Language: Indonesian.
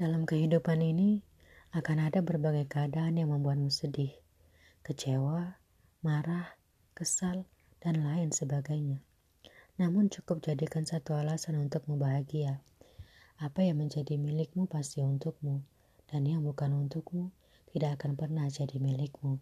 Dalam kehidupan ini akan ada berbagai keadaan yang membuatmu sedih, kecewa, marah, kesal, dan lain sebagainya. Namun cukup jadikan satu alasan untukmu bahagia. Apa yang menjadi milikmu pasti untukmu, dan yang bukan untukmu tidak akan pernah jadi milikmu.